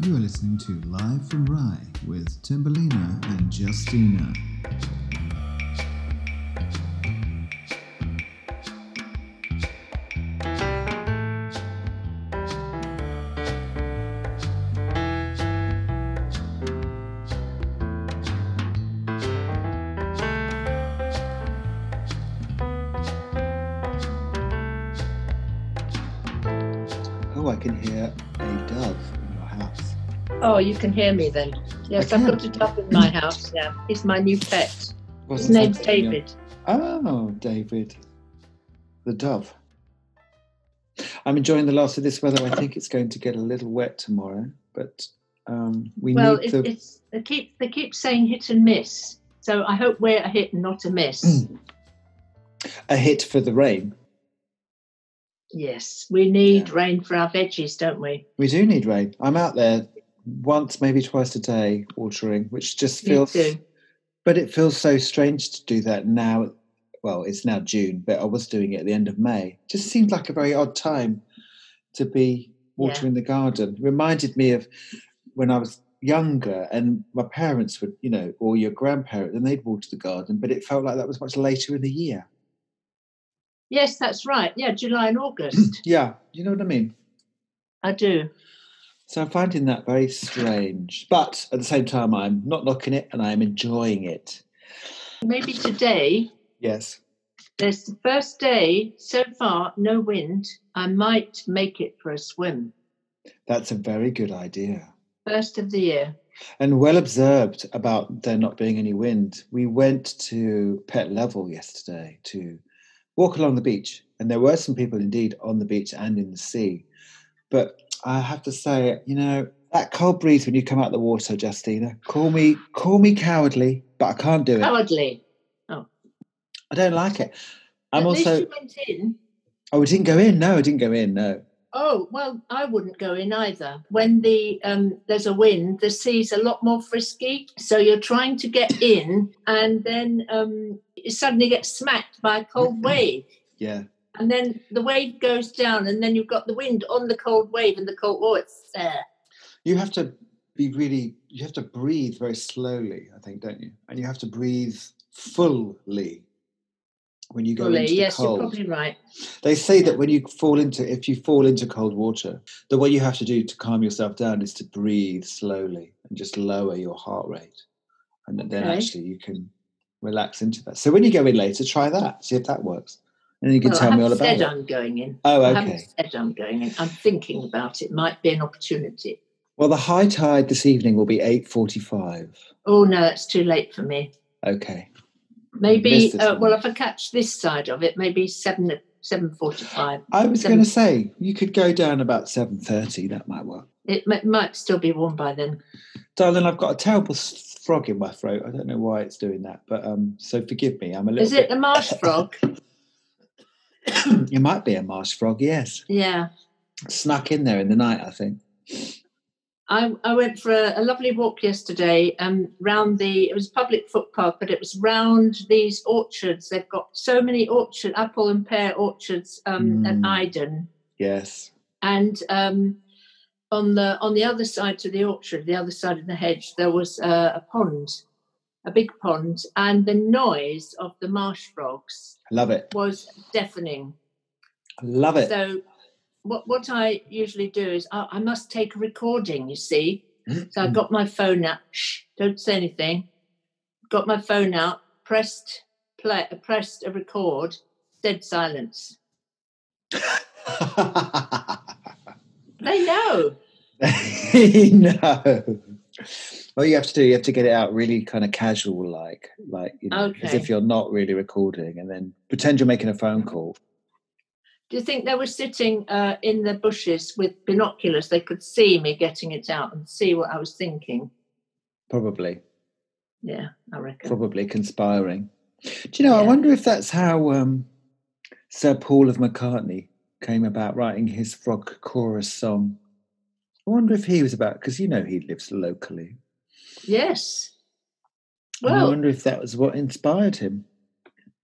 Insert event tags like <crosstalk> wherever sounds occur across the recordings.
You are listening to Live from Rye with Timberlina and Justina. Oh, you can hear me then. Yes, I've got a dove in my house. Yeah, he's my new pet. His Wasn't name's something in your- David. Oh, David. The dove. I'm enjoying the last of this weather. I think it's going to get a little wet tomorrow, but um, we Well, need it, the. it's they keep they keep saying hit and miss. So I hope we're a hit and not a miss. Mm. a hit for the rain. Yes, we need Yeah. rain for our veggies, don't we? We do need rain. I'm out there once, maybe twice a day watering, which just feels. But it feels so strange to do that now. Well, it's now June, but I was doing it at the end of May. Just seemed like a very odd time to be Yeah. watering the garden. Reminded me of when I was younger and my parents would, you know, or your grandparents, and they'd water the garden, but it felt like that was much later in the year. Yes, that's right. Yeah, July and August. <clears throat> Yeah, you know what I mean? I do. So I'm finding that very strange. But at the same time, I'm not knocking it and I'm enjoying it. Maybe today Yes. there's the first day so far, no wind. I might make it for a swim. That's a very good idea. First of the year. And well observed about there not being any wind. We went to Pett Level yesterday to walk along the beach, and there were some people indeed on the beach and in the sea. But I have to say, you know, that cold breeze when you come out of the water, Justina. Call me, call me cowardly, but I can't do it. Cowardly. Oh, I don't like it. I'm At least also. you went in. Oh, we didn't go in. No, I didn't go in. No. Oh well, I wouldn't go in either. When the um, there's a wind, the sea's a lot more frisky. So you're trying to get in, and then um, you suddenly get smacked by a cold <laughs> wave, Yeah. And then the wave goes down, and then you've got the wind on the cold wave, and the cold oh, it's there. You have to be really. You have to breathe very slowly. I think, don't you? And you have to breathe fully when you go Fully. into the Yes, you're probably right. They say Yeah. that when you fall into, if you fall into cold water, that what you have to do to calm yourself down is to breathe slowly and just lower your heart rate, and then Okay. actually you can relax into that. So when you go in later, try that. See if that works, and you can Well, I tell me all about said it. I'm going in. Oh, I okay. haven't said I'm going in. I'm thinking about it. Might be an opportunity. Well, the high tide this evening will be eight forty-five. Oh no, that's too late for me. Okay. Maybe uh, well, if I catch this side of it, maybe seven seven forty-five. I was going to say you could go down about seven thirty. That might work, It m- might still be warm by then. darling. I've got a terrible frog in my throat. I don't know why it's doing that, but um, so forgive me. I'm a little. Is it bit- a marsh frog? <laughs> <coughs> it might be a marsh frog. Yes, yeah. snuck in there in the night. I think. I, I went for a, a lovely walk yesterday um, round the, it was a public footpath, but it was round these orchards. They've got so many orchard, apple and pear orchards um, at Mm. Iden. Yes. And um, on the on the other side to the orchard, the other side of the hedge, there was a, a pond, a big pond, and the noise of the marsh frogs love it. was deafening. Love it. So, what what I usually do is I, I must take a recording. You see, mm-hmm. so I got my phone out. Shh! Don't say anything. Got my phone out. Pressed play. Pressed a record. Dead silence. <laughs> They know. no. What you have to do, you have to get it out really kind of casual, like, like you know, as if you're not really recording, and then pretend you're making a phone call. Do you think they were sitting uh, in the bushes with binoculars? They could see me getting it out and see what I was thinking. Probably, Yeah, I reckon. probably conspiring. Do you know? I wonder if that's how um, Sir Paul of McCartney came about writing his frog chorus song. I wonder if he was about because you know he lives locally. Yes. And I wonder if that was what inspired him.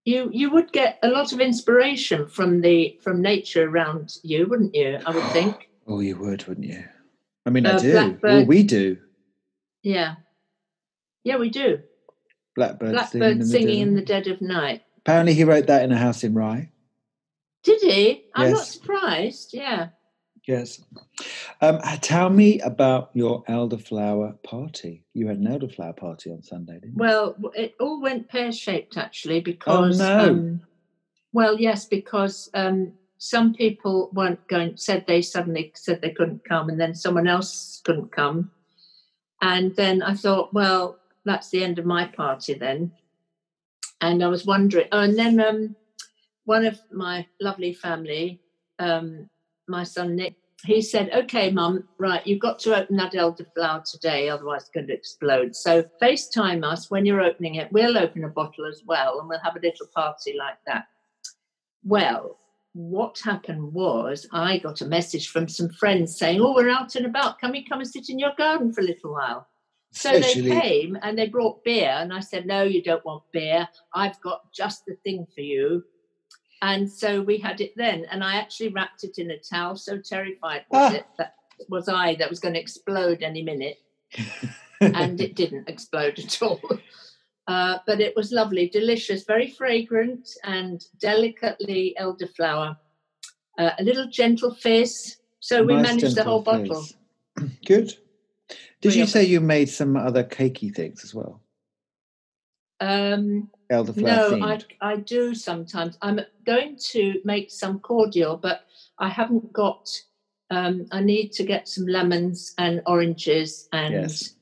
you you would get a lot of inspiration from the from nature around you, wouldn't you? I would think. <gasps> Oh, you would, wouldn't you? I mean, I Uh, do. Well, we do. Yeah. Yeah, we do. Blackbird, Blackbird singing in the dead. dead of night. Apparently, he wrote that in a house in Rye. Did he? I'm not surprised. Yeah. Yes. Um, tell me about your elderflower party. You had an elderflower party on Sunday, didn't you? Well, it all went pear shaped actually because. Oh, no. Um, well, yes, because um, some people weren't going. Said they suddenly said they couldn't come, and then someone else couldn't come, and then I thought, well, that's the end of my party then. And I was wondering, oh, and then um, one of my lovely family, um, my son Nick, he said, "Okay, Mum, right, you've got to open that elderflower today, otherwise it's going to explode. So FaceTime us when you're opening it. We'll open a bottle as well, and we'll have a little party like that." Well, what happened was I got a message from some friends saying, "Oh, we're out and about. Can we come and sit in your garden for a little while?" So Especially- they came and they brought beer, and I said, "No, you don't want beer. I've got just the thing for you." And so we had it then, and I actually wrapped it in a towel. So terrified was Ah. it that was I that was going to explode any minute, and it <laughs> didn't explode at all. <laughs> Uh, but it was lovely, delicious, very fragrant, and delicately elderflower. Uh, a little gentle fizz. So we Nice managed the whole gentle bottle. fizz. <clears throat> Good. Did you say you made some other cakey things as well? Um, Elderflower No, I. I do sometimes. I'm going to make some cordial, but I haven't got. Um, I need to get some lemons and oranges and Yes.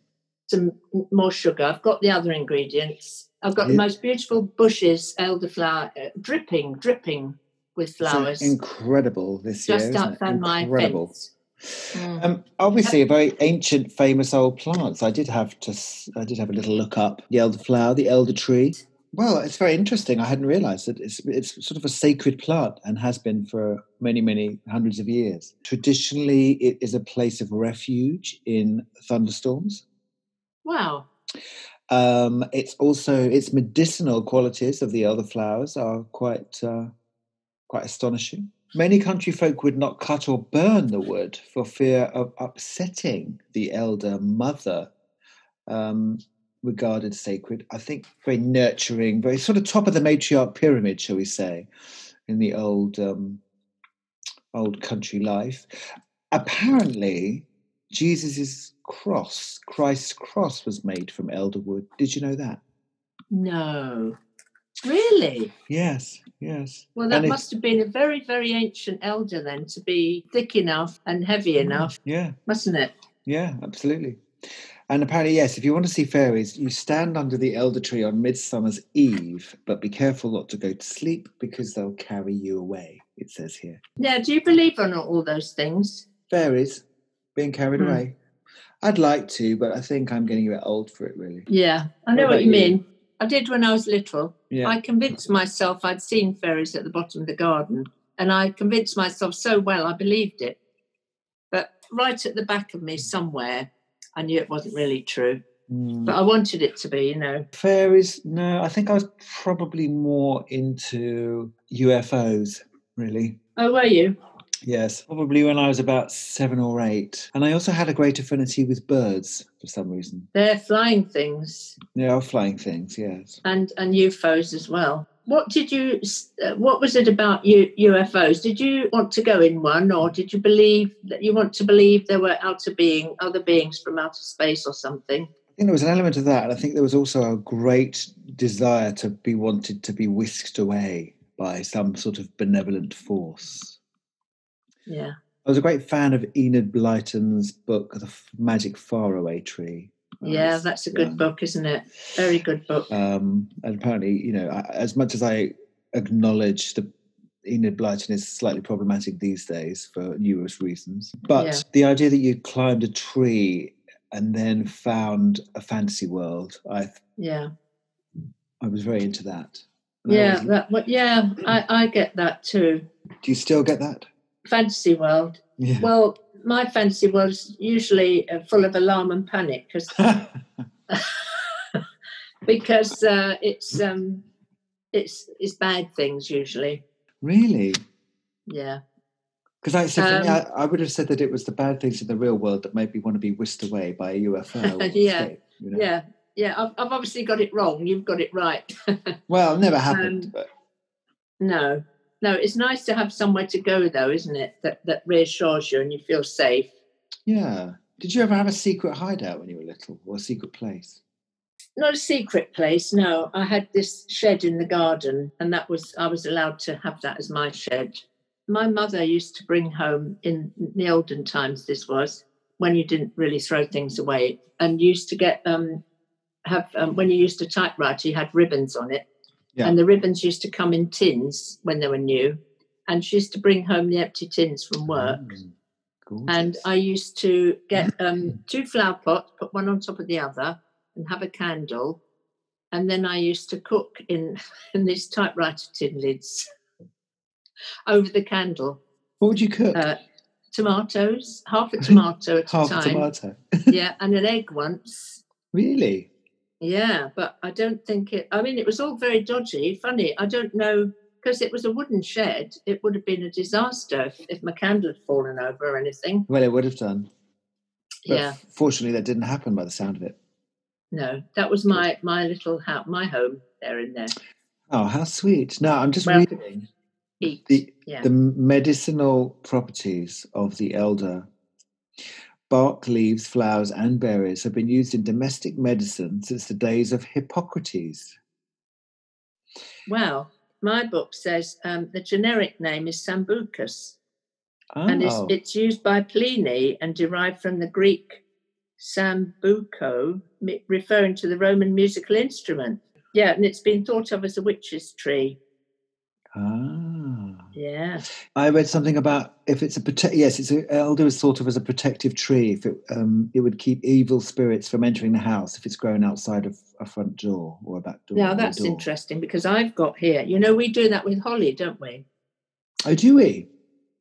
some more sugar. I've got the other ingredients. I've got the most beautiful bushes, elderflower, uh, dripping, dripping with It's flowers, incredible this year. just isn't it? outside my Incredible. fence. Mm. Um, obviously, a very ancient, famous old plant. So I did have to. I did have a little look up the elderflower, the elder tree. Well, it's very interesting. I hadn't realised that it's it's sort of a sacred plant and has been for many, many hundreds of years. Traditionally, it is a place of refuge in thunderstorms. Wow. Um, it's also its medicinal qualities of the elderflowers are quite uh, quite astonishing. Many country folk would not cut or burn the wood for fear of upsetting the elder mother, um, regarded sacred. I think very nurturing, very sort of top of the matriarch pyramid, shall we say, in the old um, old country life. Apparently, Jesus's cross, Christ's cross, was made from elder wood. Did you know that? No. Really? Yes, yes. Well, that And must have been a very, very ancient elder then to be thick enough and heavy enough, Yeah, mustn't it? yeah, absolutely. And apparently, yes, if you want to see fairies, you stand under the elder tree on Midsummer's Eve, but be careful not to go to sleep because they'll carry you away, it says here. Yeah, do you believe on all those things? Fairies being carried Hmm. away. I'd like to, but I think I'm getting a bit old for it, really. Yeah, I know What what, about you you? mean. I did when I was little. Yeah. I convinced myself I'd seen fairies at the bottom of the garden, and I convinced myself so well I believed it. But right at the back of me, somewhere, I knew it wasn't really true. Mm. But I wanted it to be, you know. Fairies, no, I think I was probably more into UFOs, really. Oh, were you? Yes, probably when I was about seven or eight. And I also had a great affinity with birds for some reason. They're flying things They are flying things, yes. and and UFOs as well. What did you? Uh, what was it about UFOs? Did you want to go in one, or did you believe that you want to believe there were outer being, other beings from outer space or something? I think there was an element of that. And I think there was also a great desire to be wanted to be whisked away by some sort of benevolent force. Yeah. I was a great fan of Enid Blyton's book, The Magic Faraway Tree. Yeah, that's a good young. book, isn't it? Very good book. Um, and apparently, you know, I, as much as I acknowledge that Enid Blyton is slightly problematic these days for numerous reasons, but Yeah. the idea that you climbed a tree and then found a fantasy world, I Yeah. I was very into that. And Yeah, that yeah, I, I get that too. do you still get that? Fantasy world. Yeah. Well, my fantasy world is usually uh, full of alarm and panic because <laughs> <laughs> because uh, it's um it's it's bad things usually. really? Yeah. Because I me, Um, I, I would have said that it was the bad things in the real world that made me want to be whisked away by a UFO. <laughs> Yeah. escape, you know? Yeah, yeah. I've, I've obviously got it wrong. You've got it right. Well, never happened. Um, but no, no. It's nice to have somewhere to go, though, isn't it? That that reassures you and you feel safe. yeah. Did you ever have a secret hideout when you were little, or a secret place? Not a secret place. No, I had this shed in the garden, and that was I was allowed to have that as my shed. My mother used to bring home in the olden times. This was when you didn't really throw things away, and used to get um have um, when you used a typewriter, you had ribbons on it, Yeah. and the ribbons used to come in tins when they were new, and she used to bring home the empty tins from work. Mm, And. I used to get <laughs> um, two flower pots, put one on top of the other, and have a candle. And then I used to cook in, <laughs> in these typewriter tin lids <laughs> over the candle. what would you cook? Uh, tomatoes, half a tomato at Half a time. tomato. yeah, and an egg once. really? Yeah, but I don't think it. I mean, it was all very dodgy. Funny, I don't know because it was a wooden shed. It would have been a disaster if, if my candle had fallen over or anything. Well, it would have done. But yeah. Fortunately, that didn't happen by the sound of it. No, that was my my little house, my home there in there. Oh, how sweet. No, I'm just Well, reading the, yeah. the medicinal properties of the elder. Bark, leaves, flowers, and berries have been used in domestic medicine since the days of Hippocrates. Well, my book says um, the generic name is Sambucus, and it's, Oh, it's used by Pliny and derived from the Greek sambuco, referring to the Roman musical instrument. Yeah, and it's been thought of as a witch's tree. ah. Yeah. I read something about if it's a protect. Yes, it's a, elder is thought of as a protective tree. If it um, it would keep evil spirits from entering the house if it's grown outside of a front door or a back door. Now that's door. interesting because I've got here, you know, we do that with holly, don't we? Oh, do we?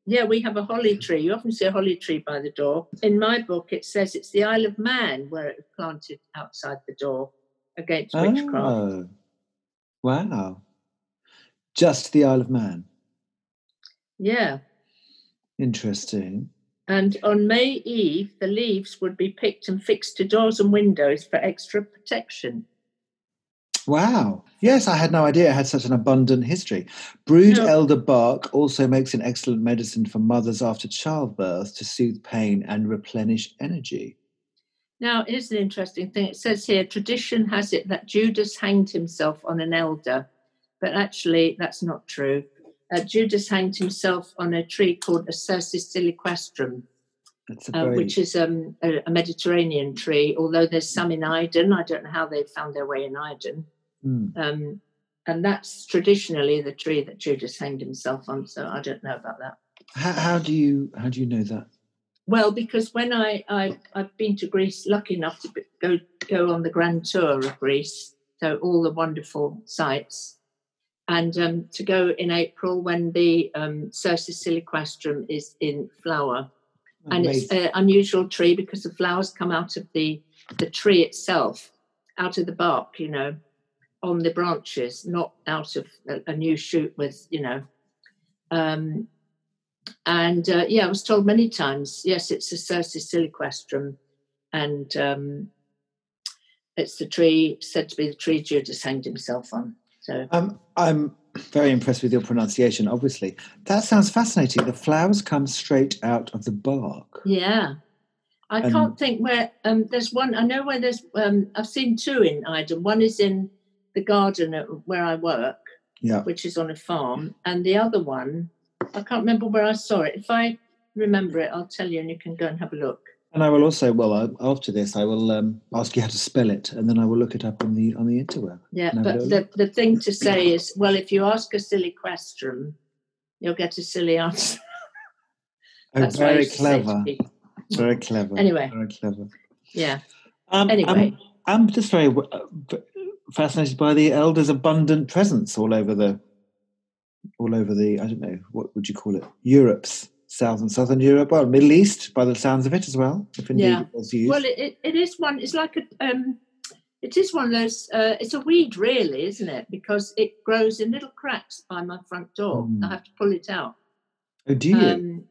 Yeah, we have a holly tree. You often see a holly tree by the door. In my book, it says it's the Isle of Man where it was planted outside the door against witchcraft. Oh, wow! Just the Isle of Man. Yeah. Interesting. And on May Eve, the leaves would be picked and fixed to doors and windows for extra protection. Wow. Yes, I had no idea it had such an abundant history. Brewed No. elder bark also makes an excellent medicine for mothers after childbirth to soothe pain and replenish energy. Now, here's an interesting thing. It says here tradition has it that Judas hanged himself on an elder, but actually, that's not true. Uh, Judas hanged himself on a tree called a Cercis siliquastrum, That's a uh, which is um, a, a Mediterranean tree, although there's some in Iden. I don't know how they found their way in Iden. Mm. Um, and that's traditionally the tree that Judas hanged himself on, so I don't know about that. How, how do you how do you know that? Well, because when I, I I've been to Greece, lucky enough to go go on the grand tour of Greece, so all the wonderful sites, and um, to go in April when the um, Cercis siliquastrum is in flower, and it's an unusual tree because the flowers come out of the the tree itself, out of the bark, you know, on the branches, not out of a, a new shoot with, you know. Um, and uh, yeah, I was told many times, yes, it's a Cercis siliquastrum, and um, it's the tree said to be the tree Judas hanged himself on. So Um, I'm very impressed with your pronunciation. Obviously, that sounds fascinating. The flowers come straight out of the bark. yeah, I And- can't think where. Um, there's one. I know where there's. Um, I've seen two in Iden. One is in the garden at, where I work, Yeah. which is on a farm, and the other one, I can't remember where I saw it. If I remember it, I'll tell you, and you can go and have a look. And I will also, well, after this, I will um, ask you how to spell it, and then I will look it up on the on the interweb. Yeah, And have a but the, the thing to say is, well, if you ask a silly question, you'll get a silly answer. <laughs> Oh, That's very used to say to clever. Very clever. Anyway. very clever. Yeah. Um, Anyway. I'm, I'm just very uh, fascinated by the elders' abundant presence all over the, all over the. I don't know what would you call it? Europe's South and Southern Europe, well, Middle East, by the sounds of it as well. If indeed Yeah. it was used. Well, it, it, is one. It's like a. Um, it is one of those. Uh, it's a weed, really, isn't it? Because it grows in little cracks by my front door. Mm. I have to pull it out. oh, do you? Um,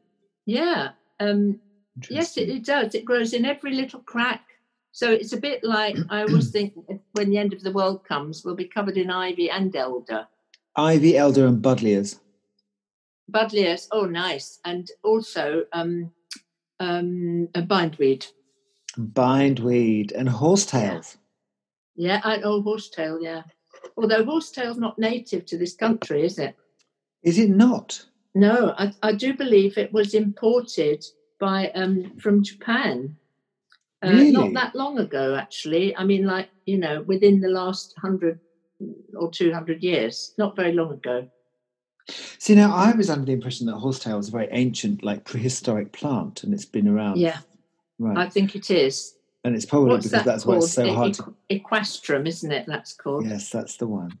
Yeah. Um, yes, it, it does. It grows in every little crack. So it's a bit like I <clears throat> always think when the end of the world comes, we'll be covered in ivy and elder. Ivy, elder, and buddleias. Buddleias, oh, nice. And also um, um, a bindweed. Bindweed and horsetails. Yeah, and oh, horsetail, yeah. Although horsetail's not native to this country, is it? Is it not? No, I, I do believe it was imported by um, from Japan. Uh, Really? Not that long ago, actually. I mean, like you know, within the last hundred or two hundred years. Not very long ago. See, now I was under the impression that horsetail was a very ancient, like prehistoric plant, and it's been around. Yeah, right. I think it is. and it's probably What's because that that's why called? it's so E- hard to. Equestrum, isn't it? That's called Yes, that's the one.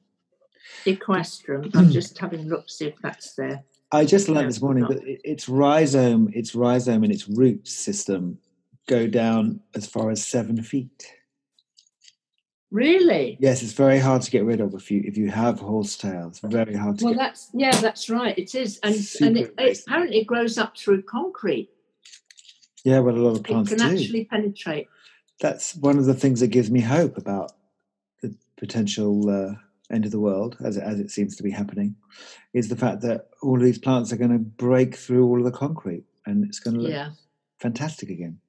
equestrum. I'm <clears throat> just having a look to see if that's there. I just learned this morning that its rhizome, its rhizome and its root system go down as far as seven feet. Really? Yes, it's very hard to get rid of if you if you have horsetail. It's very hard to Well, that's yeah, that's right. It is, and Super and it, it apparently grows up through concrete. Yeah, well, a lot of It plants can do. actually penetrate. That's one of the things that gives me hope about the potential uh, end of the world, as it, as it seems to be happening, is the fact that all of these plants are going to break through all of the concrete, and it's going to look Yeah. fantastic again.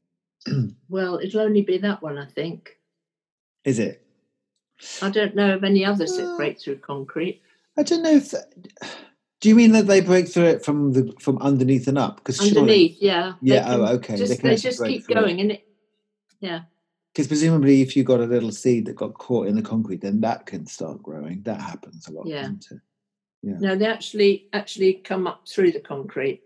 Well, it'll only be that one, I think. Is it? I don't know of any others that Uh, break through concrete. I don't know if. That, do you mean that they break through it from the from underneath and up? Because Underneath, yeah. They Yeah, oh, can okay, they Just, can they just keep through it. going, and it. Yeah, Because presumably, if you got a little seed that got caught in the concrete, then that can start growing. That happens a lot, Yeah. doesn't it? Yeah. no, they actually actually come up through the concrete.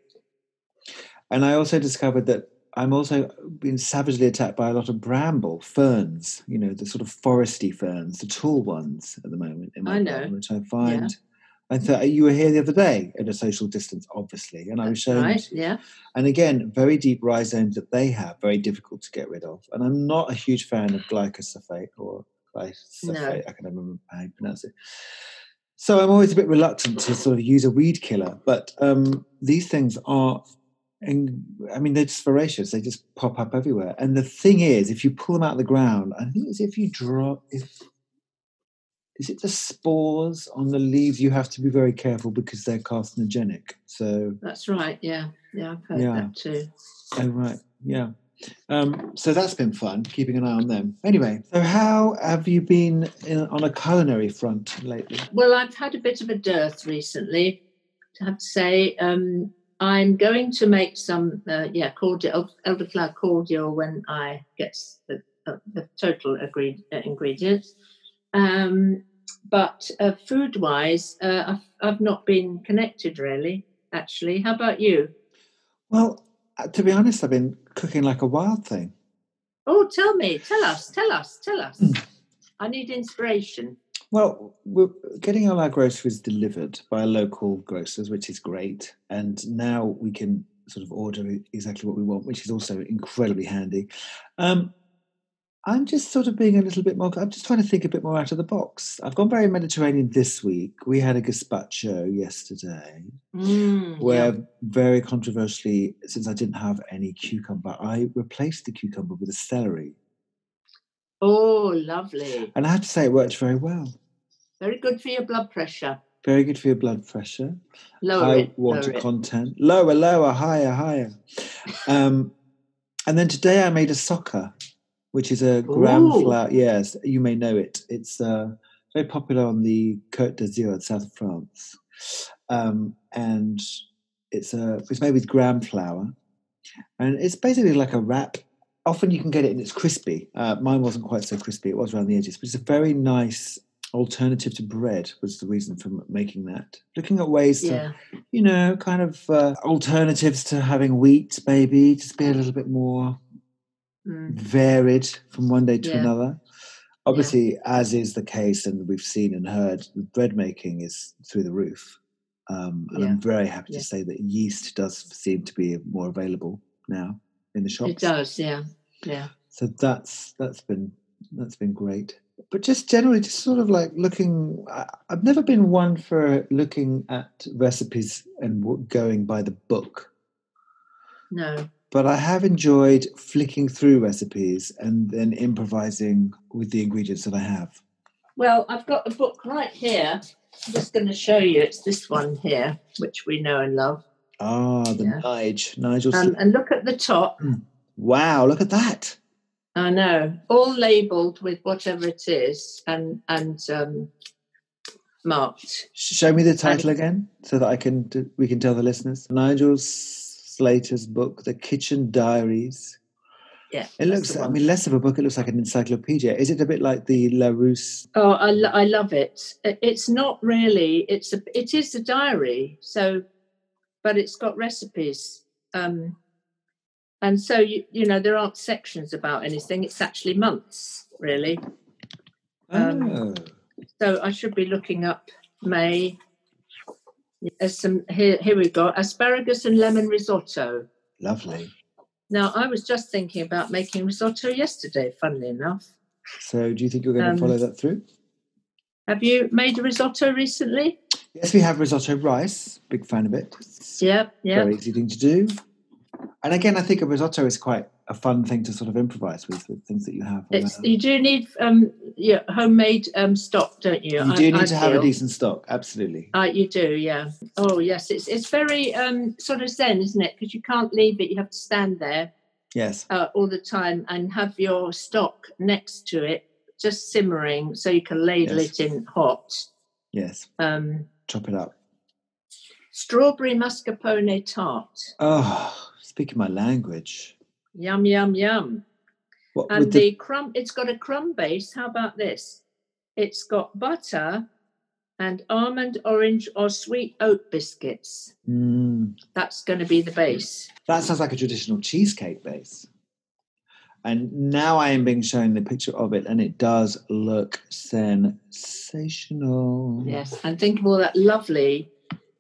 And I also discovered that I'm also being savagely attacked by a lot of bramble ferns. You know, the sort of foresty ferns, the tall ones at the moment in my I know. garden, which I find. I thought you were here the other day at a social distance, obviously, and I was shown right. Yeah. And again, very deep rhizomes that they have, very difficult to get rid of. And I'm not a huge fan of glycosulfate or glyphosate, I can never remember how you pronounce it. So I'm always a bit reluctant to sort of use a weed killer. But um, these things are, and I mean, they're just voracious. They just pop up everywhere. And the thing is, if you pull them out of the ground, I think it's if you drop, if is it the spores on the leaves? You have to be very careful because they're carcinogenic. So That's right. Yeah. Yeah, I've heard Yeah. that too. Oh, right. Yeah. Um, so that's been fun, keeping an eye on them. Anyway, so how have you been in, on a culinary front lately? Well, I've had a bit of a dearth recently. I have to say, um, I'm going to make some, uh, yeah, cordial, elderflower cordial when I get the, uh, the total agreed uh, ingredients. Um, but uh, food-wise, uh, I've, I've not been connected really. Actually, how about you? Well, uh, to be honest, I've been cooking like a wild thing. Oh, tell me, tell us, tell us, tell us. I need inspiration. Well, we're getting all our groceries delivered by local grocers, which is great. And now we can sort of order exactly what we want, which is also incredibly handy. Um, I'm just sort of being a little bit more, I'm just trying to think a bit more out of the box. I've gone very Mediterranean this week. We had a gazpacho yesterday, Mm, where yeah. very controversially, since I didn't have any cucumber, I replaced the cucumber with a celery. Oh, lovely. And I have to say, it worked very well. Very good for your blood pressure. Very good for your blood pressure. Lower high it. water lower it. content. Lower, lower, higher, higher. Um, and then today I made a socca, which is a gram flour. Yes, you may know it. It's uh, very popular on the Côte d'Azur, in south of France. Um, and it's a it's made with gram flour, and it's basically like a wrap. Often you can get it and it's crispy. Uh, mine wasn't quite so crispy; it was around the edges, but it's a very nice alternative to bread. Was the reason for making that. Looking at ways to Yeah. you know, kind of uh, alternatives to having wheat, maybe just be a little bit more Mm. varied from one day to Yeah. another. Obviously, as is the case, and we've seen and heard, bread making is through the roof. Um, and Yeah. I'm very happy Yeah. to say that yeast does seem to be more available now in the shops. It does, yeah. Yeah. So that's that's been that's been great. But just generally, just sort of like looking. I, I've never been one for looking at recipes and going by the book. no. but I have enjoyed flicking through recipes and then improvising with the ingredients that I have. Well, I've got a book right here. I'm just going to show you. It's this one here, which we know and love. Ah, the Yeah. Nige, Nigel. Um, and look at the top. wow, look at that. I know, all labelled with whatever it is and and um, marked. Show me the title again, so that I can we can tell the listeners. Nigel Slater's book, The Kitchen Diaries. Yeah, It looks, I mean, less of a book. It looks like an encyclopedia. Is it a bit like the Larousse? Oh, I, lo- I love it. It- It's not really. It's a. It is a diary. So, but it's got recipes. Um, and so you you know there aren't sections about anything. It's actually months really. Um, oh, So I should be looking up May. There's some here. Here we go. Asparagus and lemon risotto. lovely. Now I was just thinking about making risotto yesterday. Funnily enough, So, do you think you're going to Um, follow that through? have you made a risotto recently? Yes, we have risotto rice. Big fan of it. It's Yeah, yeah. Very easy thing to do. And again, I think a risotto is quite a fun thing to sort of improvise with, with things that you have. It's, you do need um, yeah, homemade um, stock, don't you? you I- do need I to have a decent stock, absolutely. Uh, you do, yeah. Oh, yes. It's it's very um, sort of zen, isn't it? Because you can't leave it. You have to stand there Yes. uh, all the time and have your stock next to it, just simmering, so you can ladle Yes. it in hot. Yes. Um, Chop it up. strawberry mascarpone tart. Oh, speaking my language. Yum yum yum. What And the, the, crumb, it's got a crumb base. How about this? It's got butter and almond, orange, or sweet oat biscuits. Mm, That's going to be the base. that sounds like a traditional cheesecake base. And now I am being shown the picture of it, and it does look sensational. Yes, and think of all that lovely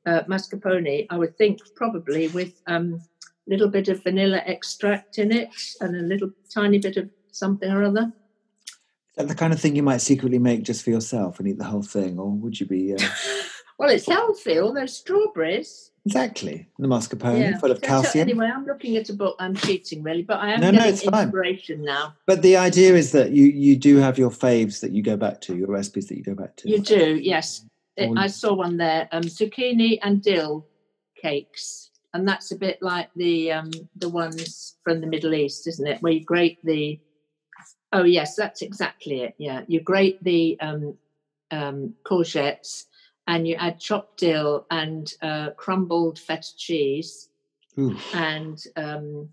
uh, mascarpone. I would think probably with um, little bit of vanilla extract in it and a little tiny bit of something or other. Is that the kind of thing you might secretly make just for yourself and eat the whole thing, or would you be uh, <laughs> Well, it's healthy. All those strawberries. exactly the mascarpone full of So- so calcium? anyway, I'm looking at a book. I'm cheating really, but I am No, no, getting it's fine. inspiration now. But the idea is that you you do have your faves that you go back to, your recipes that you go back to. You do, yes. It- I saw one there, um, zucchini and dill cakes, and that's a bit like the um, the ones from the Middle East, isn't it? Where you grate the. Oh yes, that's exactly it. Yeah, you grate the um, um, courgettes, and you add chopped dill and uh, crumbled feta cheese Ooh, and um,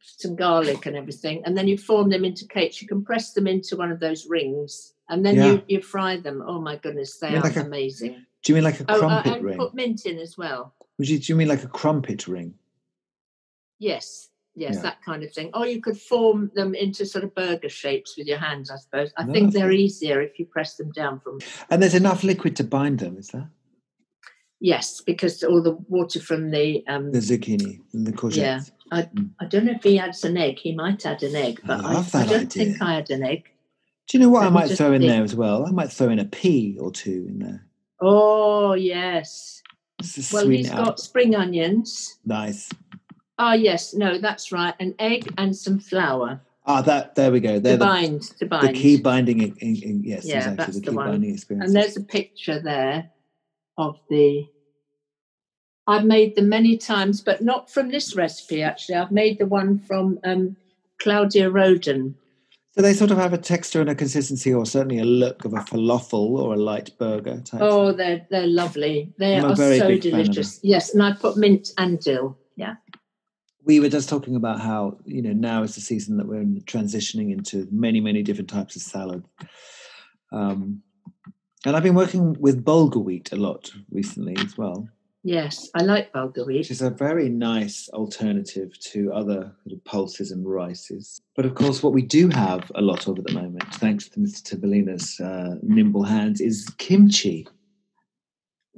some garlic and everything, and then you form them into cakes. You can press them into one of those rings, and then Yeah. you, you fry them. Oh my goodness, they Yeah, are like a amazing. do you mean like a Oh, uh, crumpet and ring? put mint in as well. Would you, do you mean like a crumpet ring? Yes, yes, Yeah. that kind of thing. Or you could form them into sort of burger shapes with your hands, I suppose. I think they're easier if you press them down from. And there's enough liquid to bind them, is there? Yes, because all the water from the um, The zucchini and the courgettes. Yeah. I don't know if he adds an egg. He might add an egg, but I, love I that don't think. I had an egg. Do you know what I might throw in think. there as well? I might throw in a pea or two in there. Oh yes. Well, he's it got spring onions. Nice. Oh yes, no, that's right. An egg and some flour Ah, that there we go. to They're the, bind. To the key binding. In, in, in- yes, Yeah, exactly. that's The the key one. binding experience. And there's a picture there of the. I've made them many times, but not from this recipe. Actually, I've made the one from um, Claudia Roden. So they sort of have a texture and a consistency, or certainly a look of a falafel or a light burger type. Oh, they're they're lovely. They I'm are so big fan of them. delicious. Yes, and I put mint and dill. Yeah. we were just talking about how you know now is the season that we're transitioning into many many different types of salad um, and i've been working with bulgur wheat a lot recently as well Yes, I like bulgur which is a very nice alternative to other sort of pulses and rices but of course what we do have a lot of at the moment thanks to mr Timberlina's uh, nimble hands is kimchi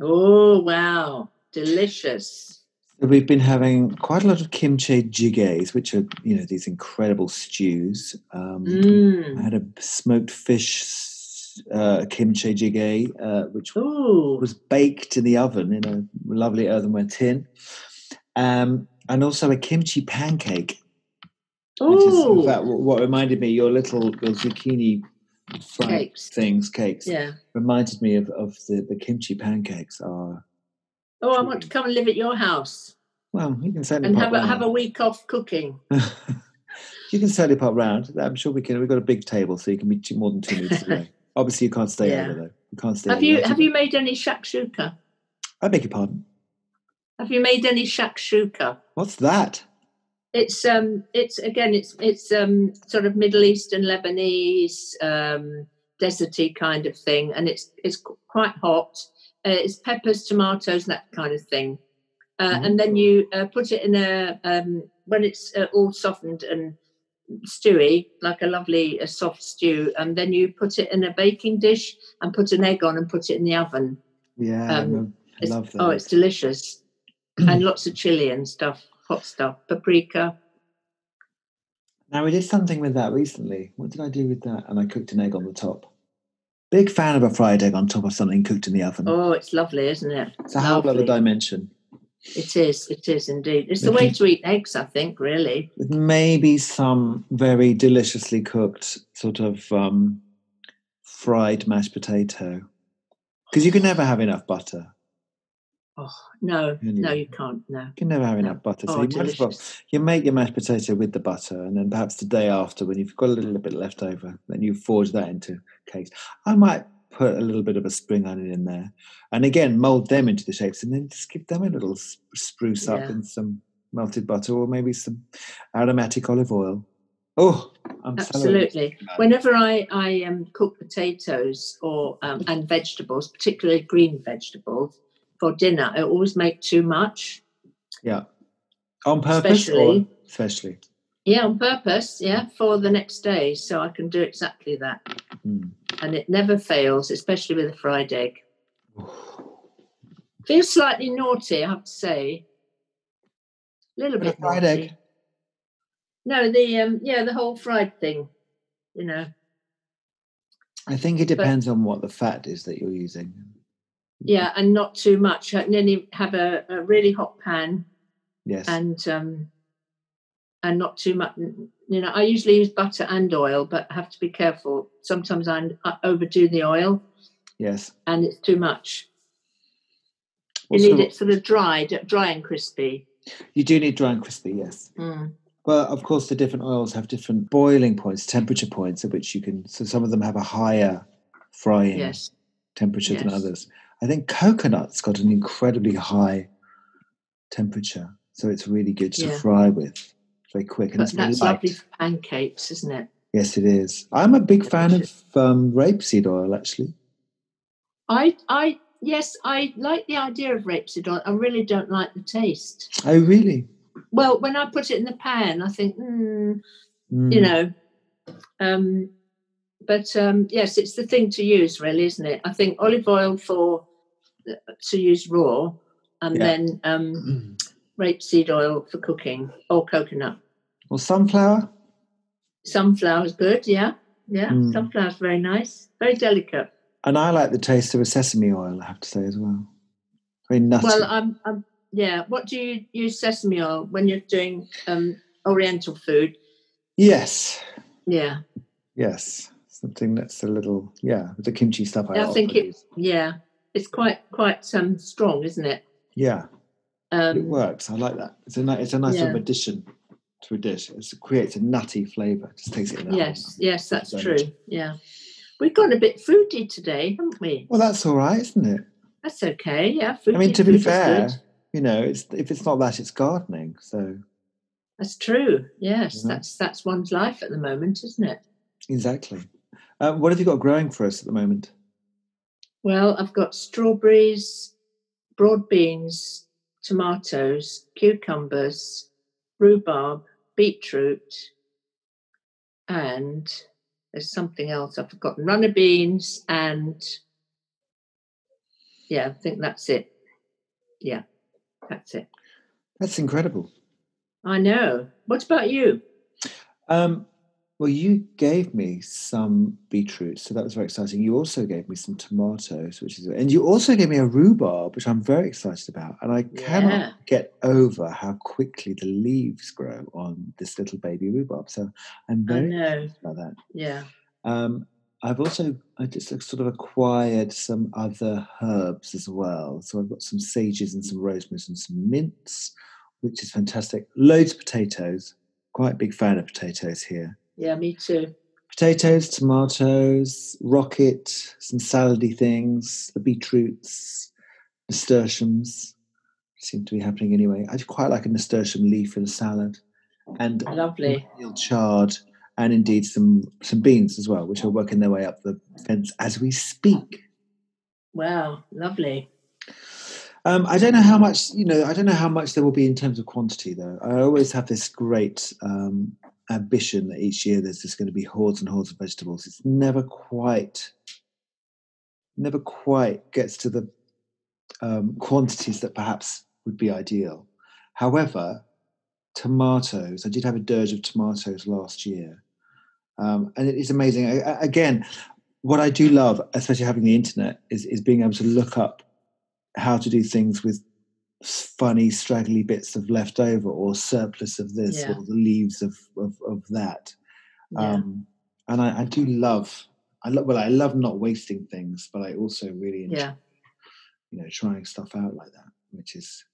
Oh wow, delicious. We've been having quite a lot of kimchi jjigaes, which are you know these incredible stews. Um, I Mm. had a smoked fish uh, kimchi jjigae, uh, which Ooh. was baked in the oven in a lovely earthenware tin. Um, and also a kimchi pancake. Which is, in Oh, fact, what reminded me your little your zucchini Cakes. things, cakes, yeah. reminded me of, of the, the kimchi pancakes. Are Oh, I want to come and live at your house well, you can certainly and have a, have a week off cooking. <laughs> you can certainly pop round. I'm sure we can. We've got a big table, so you can be two, more than two minutes away. Obviously, you can't stay Yeah. over though. You can't stay. Have over. you have you made any shakshuka? I beg your pardon. Have you made any shakshuka? What's that? It's um it's again it's it's um sort of Middle Eastern Lebanese um deserty kind of thing and it's it's quite hot. Uh, it's peppers, tomatoes, that kind of thing. Uh, and then you uh, put it in a um, when it's uh, all softened and stewy, like a lovely uh, soft stew, and then you put it in a baking dish and put an egg on and put it in the oven. Yeah, Um, I love that. oh, it's delicious, <clears throat> and lots of chili and stuff, hot stuff, paprika. Now we did something with that recently. What did I do with that? And I cooked an egg on the top. Big fan of a fried egg on top of something cooked in the oven. Oh, it's lovely, isn't it? it's a whole other dimension. It is. It is indeed. It's the way to eat eggs, I think. Really. Maybe some very deliciously cooked sort of um, fried mashed potato. Because you can never have enough butter. Oh no, Can you? no, you can't. No. You can never have No. enough butter. So Oh, you might as well you make your mashed potato with the butter, and then perhaps the day after, when you've got a little bit left over, then you forge that into cakes. I might put a little bit of a spring onion in there, and again mold them into the shapes, and then just give them a little spruce up Yeah. in some melted butter or maybe some aromatic olive oil. Oh, I'm Absolutely. Whenever I I um, cook potatoes or um, and vegetables, particularly green vegetables, for dinner, I always make too much. yeah, on purpose or Especially- especially. Yeah, on purpose. Yeah, for the next day, so I can do exactly that, Mm. and it never fails, especially with a fried egg. Feels slightly naughty, I have to say. A little But a bit fried naughty. egg? No, the um, yeah, the whole fried thing. You know, I think it depends on what the fat is that you're using. yeah, and not too much. And then you have a, a really hot pan, Yes. and um, and not too much. You know, I usually use butter and oil, but I have to be careful. Sometimes I, I overdo the oil, yes. and it's too much. You need it sort of dried, dry and crispy. You do need dry and crispy, yes. Mm. But of course, the different oils have different boiling points, temperature points at which you can. So some of them have a higher frying Yes, temperature than others. I think coconut's got an incredibly high temperature, so it's really good to Yeah. fry with. Very quick and but it's that's light. lovely for pancakes, isn't it? Yes, it is. I'm a big fan of um, rapeseed oil, actually. I, I, yes, I like the idea of rapeseed oil. I really don't like the taste. Oh, really? Well, when I put it in the pan, I think, mm, Mm. you know, um, but um, yes, it's the thing to use, really, isn't it? I think olive oil for uh, to use raw, and Yeah. then um, <clears throat> rapeseed oil for cooking or coconut. Well, sunflower. Sunflower's good, yeah, yeah. Mm. Sunflower's very nice, very delicate. And I like the taste of a sesame oil, I have to say as well. Very nutty. Well, I'm, I'm, yeah. What do you use sesame oil when you're doing um, Oriental food? yes, Yeah, yes. Something that's a little, yeah, the kimchi stuff. I, I think it. Yeah, it's quite quite um, strong, isn't it? Yeah, Um, it works. I like that. It's a, ni- it's a nice sort of yeah. addition to a dish. It creates a nutty flavour. Just takes it yes, yes, that's so true. much. Yeah, we've gone a bit fruity today, haven't we? Well, that's all right, isn't it? That's okay. Yeah, foodie. I mean, to be fair, you know, it's if it's not that, it's gardening. So that's true. Yes, Mhm. that's that's one's life at the moment, isn't it? exactly. Uh, what have you got growing for us at the moment? Well, I've got strawberries, broad beans, tomatoes, cucumbers, rhubarb, beetroot, and there's something else I've forgotten. Runner beans and yeah, I think that's it. Yeah, that's it. That's incredible. I know. What about you? Um, Well, you gave me some beetroot, so that was very exciting. You also gave me some tomatoes, which is, and you also gave me a rhubarb, which I'm very excited about. And I cannot Yeah. get over how quickly the leaves grow on this little baby rhubarb. So I'm very excited about that. Yeah. Um, I've also I just sort of acquired some other herbs as well. So I've got some sages and some rosemary and some mints, which is fantastic. Loads of potatoes. Quite a big fan of potatoes here. Yeah, me too. Potatoes, tomatoes, rocket, some salady things, the beetroots, nasturtiums seem to be happening anyway. I quite like a nasturtium leaf in a salad, and Lovely. chard, and indeed some some beans as well, which are working their way up the fence as we speak. Wow, lovely. Um, I don't know how much you know. I don't know how much there will be in terms of quantity, though. I always have this great um, ambition that each year there's just going to be hordes and hordes of vegetables. It's never quite, never quite gets to the um, quantities that perhaps would be ideal. However, tomatoes. I did have a dirge of tomatoes last year, um, and it is amazing. I, I- again, what I do love, especially having the internet, is is being able to look up how to do things with funny straggly bits of leftover or surplus of this Yeah. or the leaves of of, of that. Yeah. Um, and I, I do love. I love well. I love not wasting things, but I also really enjoy yeah. you know trying stuff out like that, which is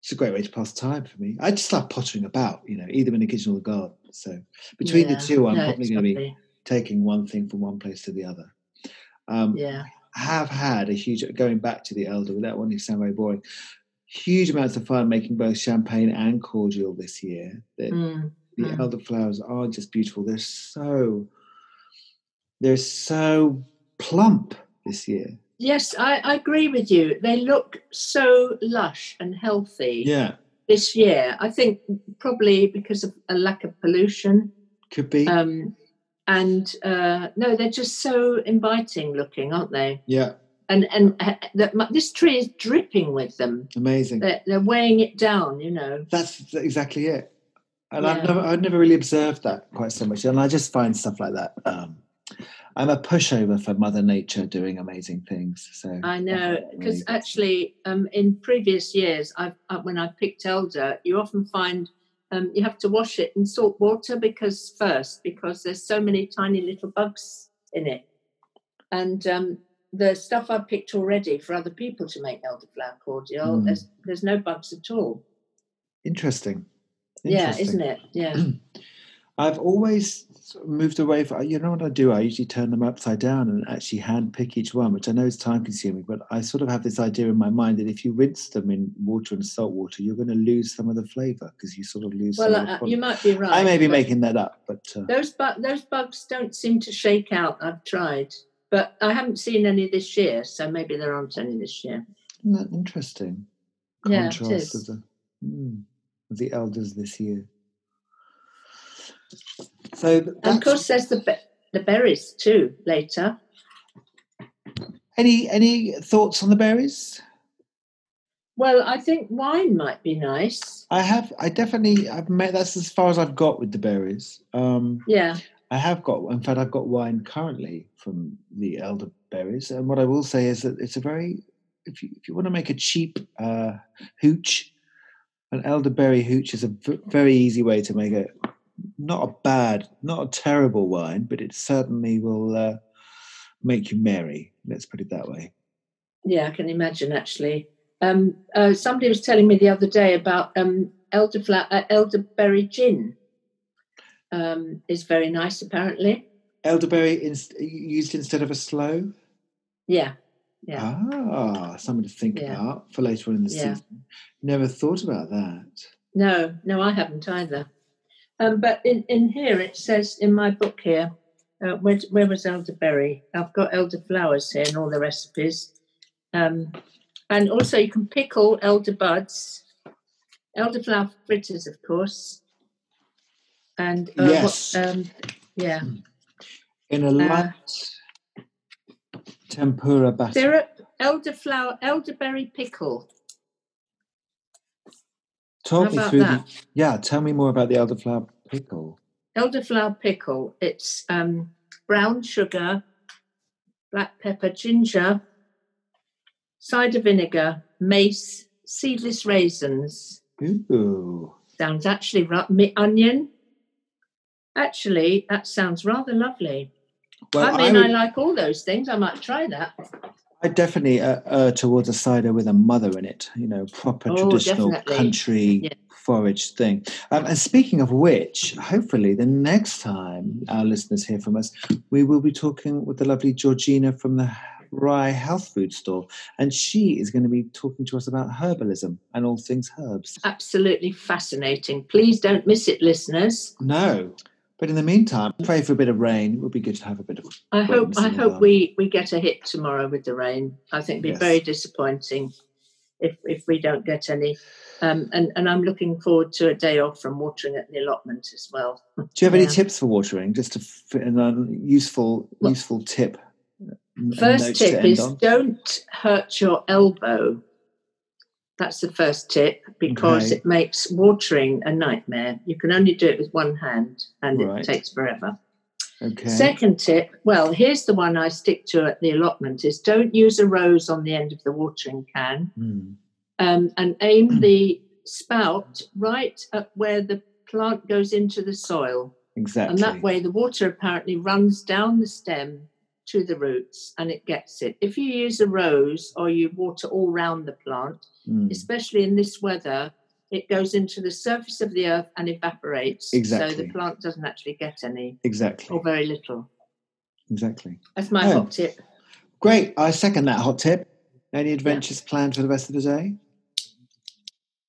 it's a great way to pass time for me. I just love pottering about, you know, either in the kitchen or the garden. So between the two, I'm No, probably going to be taking one thing from one place to the other. Um, Yeah. have had a huge going back to the elder without wanting to sound very boring. Huge amounts of fun making both champagne and cordial this year. The, Mm, the mm. elderflowers are just beautiful. They're so they're so plump this year. Yes, I, I agree with you. They look so lush and healthy Yeah, this year. I think probably because of a lack of pollution. could be. Um, and uh, no, they're just so inviting looking, aren't they? yeah, And and uh, that mu- this tree is dripping with them. amazing. They're, they're weighing it down, you know. That's exactly it. And I've never, I've never really observed that quite so much. And I just find stuff like that. Um, I'm a pushover for Mother Nature doing amazing things. So I know because really actually, um, in previous years, I've uh, when I picked elder, you often find um, you have to wash it in salt water because first because there's so many tiny little bugs in it, and um, the stuff I've picked already for other people to make elderflower cordial, Mm. there's there's no bugs at all. interesting. Yeah, isn't it? Yeah. <clears throat> I've always moved away from, you know what I do? I usually turn them upside down and actually hand pick each one, which I know is time consuming, but I sort of have this idea in my mind that if you rinse them in water and salt water, you're going to lose some of the flavour because you sort of lose well, some of the uh, you might be right. I may be making that up, but uh, Those bu- those bugs don't seem to shake out. I've tried, but I haven't seen any this year, so maybe there aren't any this year. isn't that interesting? Yeah, it Contrast of the, mm, of the elders this year. So And of course, there's the be- the berries too. Later, any any thoughts on the berries? well, I think wine might be nice. I have. I definitely. I've met. That's as far as I've got with the berries. Um, Yeah, I have got. In fact, I've got wine currently from the elderberries, and what I will say is that it's a very. If you if you want to make a cheap uh, hooch, an elderberry hooch is a v- very easy way to make a not a bad, not a terrible wine, but it certainly will uh, make you merry. Let's put it that way. yeah, I can imagine. Actually, um, uh, somebody was telling me the other day about um, elderflower, uh, elderberry gin. Um, is very nice, apparently. Elderberry inst- used instead of a sloe. Yeah, yeah. Ah, something to think Yeah. about for later on in the Yeah. season. Never thought about that. No, no, I haven't either. Um, but in, in here it says in my book here, uh, where, where was elderberry? I've got elderflowers here and all the recipes. Um, and also you can pickle elder buds, elderflower fritters, of course. And uh, Yes. what, um, yeah, In a light tempura batter. syrup, elderflower, elderberry pickle. Talk How me about through that? the. Yeah, tell me more about the elderflower pickle. elderflower pickle. It's um, brown sugar, black pepper, ginger, cider vinegar, mace, seedless raisins. Ooh. Sounds actually right. Onion. Actually, that sounds rather lovely. Well, I mean, would- I like all those things. I might try that. I definitely uh, uh, towards a cider with a mother in it. You know, proper Oh, traditional definitely. country Yeah. forage thing. Um, and speaking of which, hopefully the next time our listeners hear from us, we will be talking with the lovely Georgina from the Rye Health Food Store, and she is going to be talking to us about herbalism and all things herbs. Absolutely fascinating. Please don't miss it, listeners. No. But in the meantime, pray for a bit of rain. It would be good to have a bit of. I hope I hope we we get a hit tomorrow with the rain. I think it'd be Yes. very disappointing if if we don't get any. Um, and and I'm looking forward to a day off from watering at the allotment as well. Do you have any tips for watering? Just a, an, um, useful Well, useful tip. First tip is on? don't hurt your elbow. That's the first tip because Okay. it makes watering a nightmare. You can only do it with one hand and Right. it takes forever. Okay. Second tip, well, here's the one I stick to at the allotment is don't use a rose on the end of the watering can Hmm. um, and aim the spout right at where the plant goes into the soil. Exactly. And that way the water apparently runs down the stem to the roots and it gets it. If you use a rose or you water all round the plant, Hmm. especially in this weather, it goes into the surface of the earth and evaporates. So the plant doesn't actually get any Exactly. or very little. Exactly. That's my Oh. hot tip. Great. I second that hot tip. Any adventures planned for the rest of the day?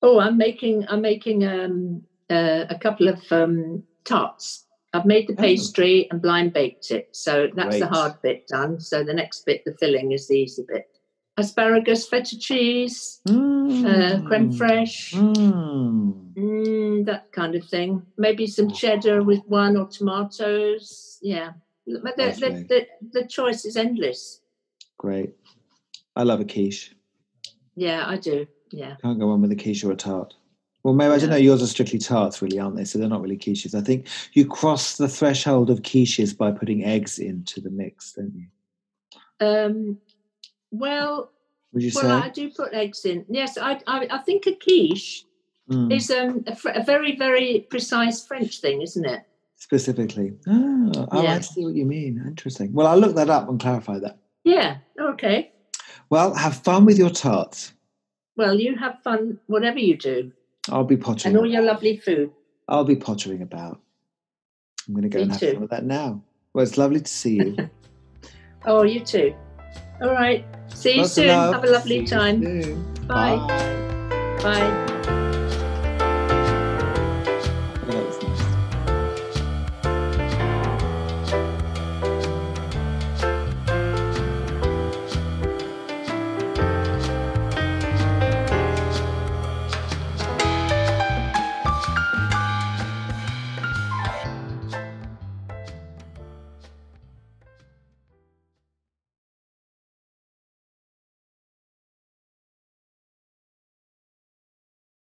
Oh, I'm making I'm making um, uh, a couple of um, tarts. I've made the Oh. pastry and blind baked it, so that's the hard bit done. So the next bit, the filling, is the easy bit. Asparagus, feta cheese, uh, creme fraiche, Mm. mm, that kind of thing. Maybe some cheddar with one or tomatoes. Yeah, but the, the, the, the choice is endless. Great. I love a quiche. Yeah, I do. Yeah. Can't go on with a quiche or a tart. Well, maybe I don't know. Yours are strictly tarts, really, aren't they? So they're not really quiches. I think you cross the threshold of quiches by putting eggs into the mix, don't you? Um, well, Would you well, say? I do put eggs in. Yes, I, I, I think a quiche Mm, is um, a, fr- a very, very precise French thing, isn't it? Specifically. Oh, oh, I see what you mean. Interesting. Well, I'll look that up and clarify that. Yeah. Okay. Well, have fun with your tarts. Well, you have fun, whatever you do, I'll be pottering. and all your lovely food. I'll be pottering about. I'm going to go Me and have too. fun with that now. Well, it's lovely to see you. <laughs> Oh, you too. All right. See you Lots soon. Have a lovely See time. Bye. Bye. Bye.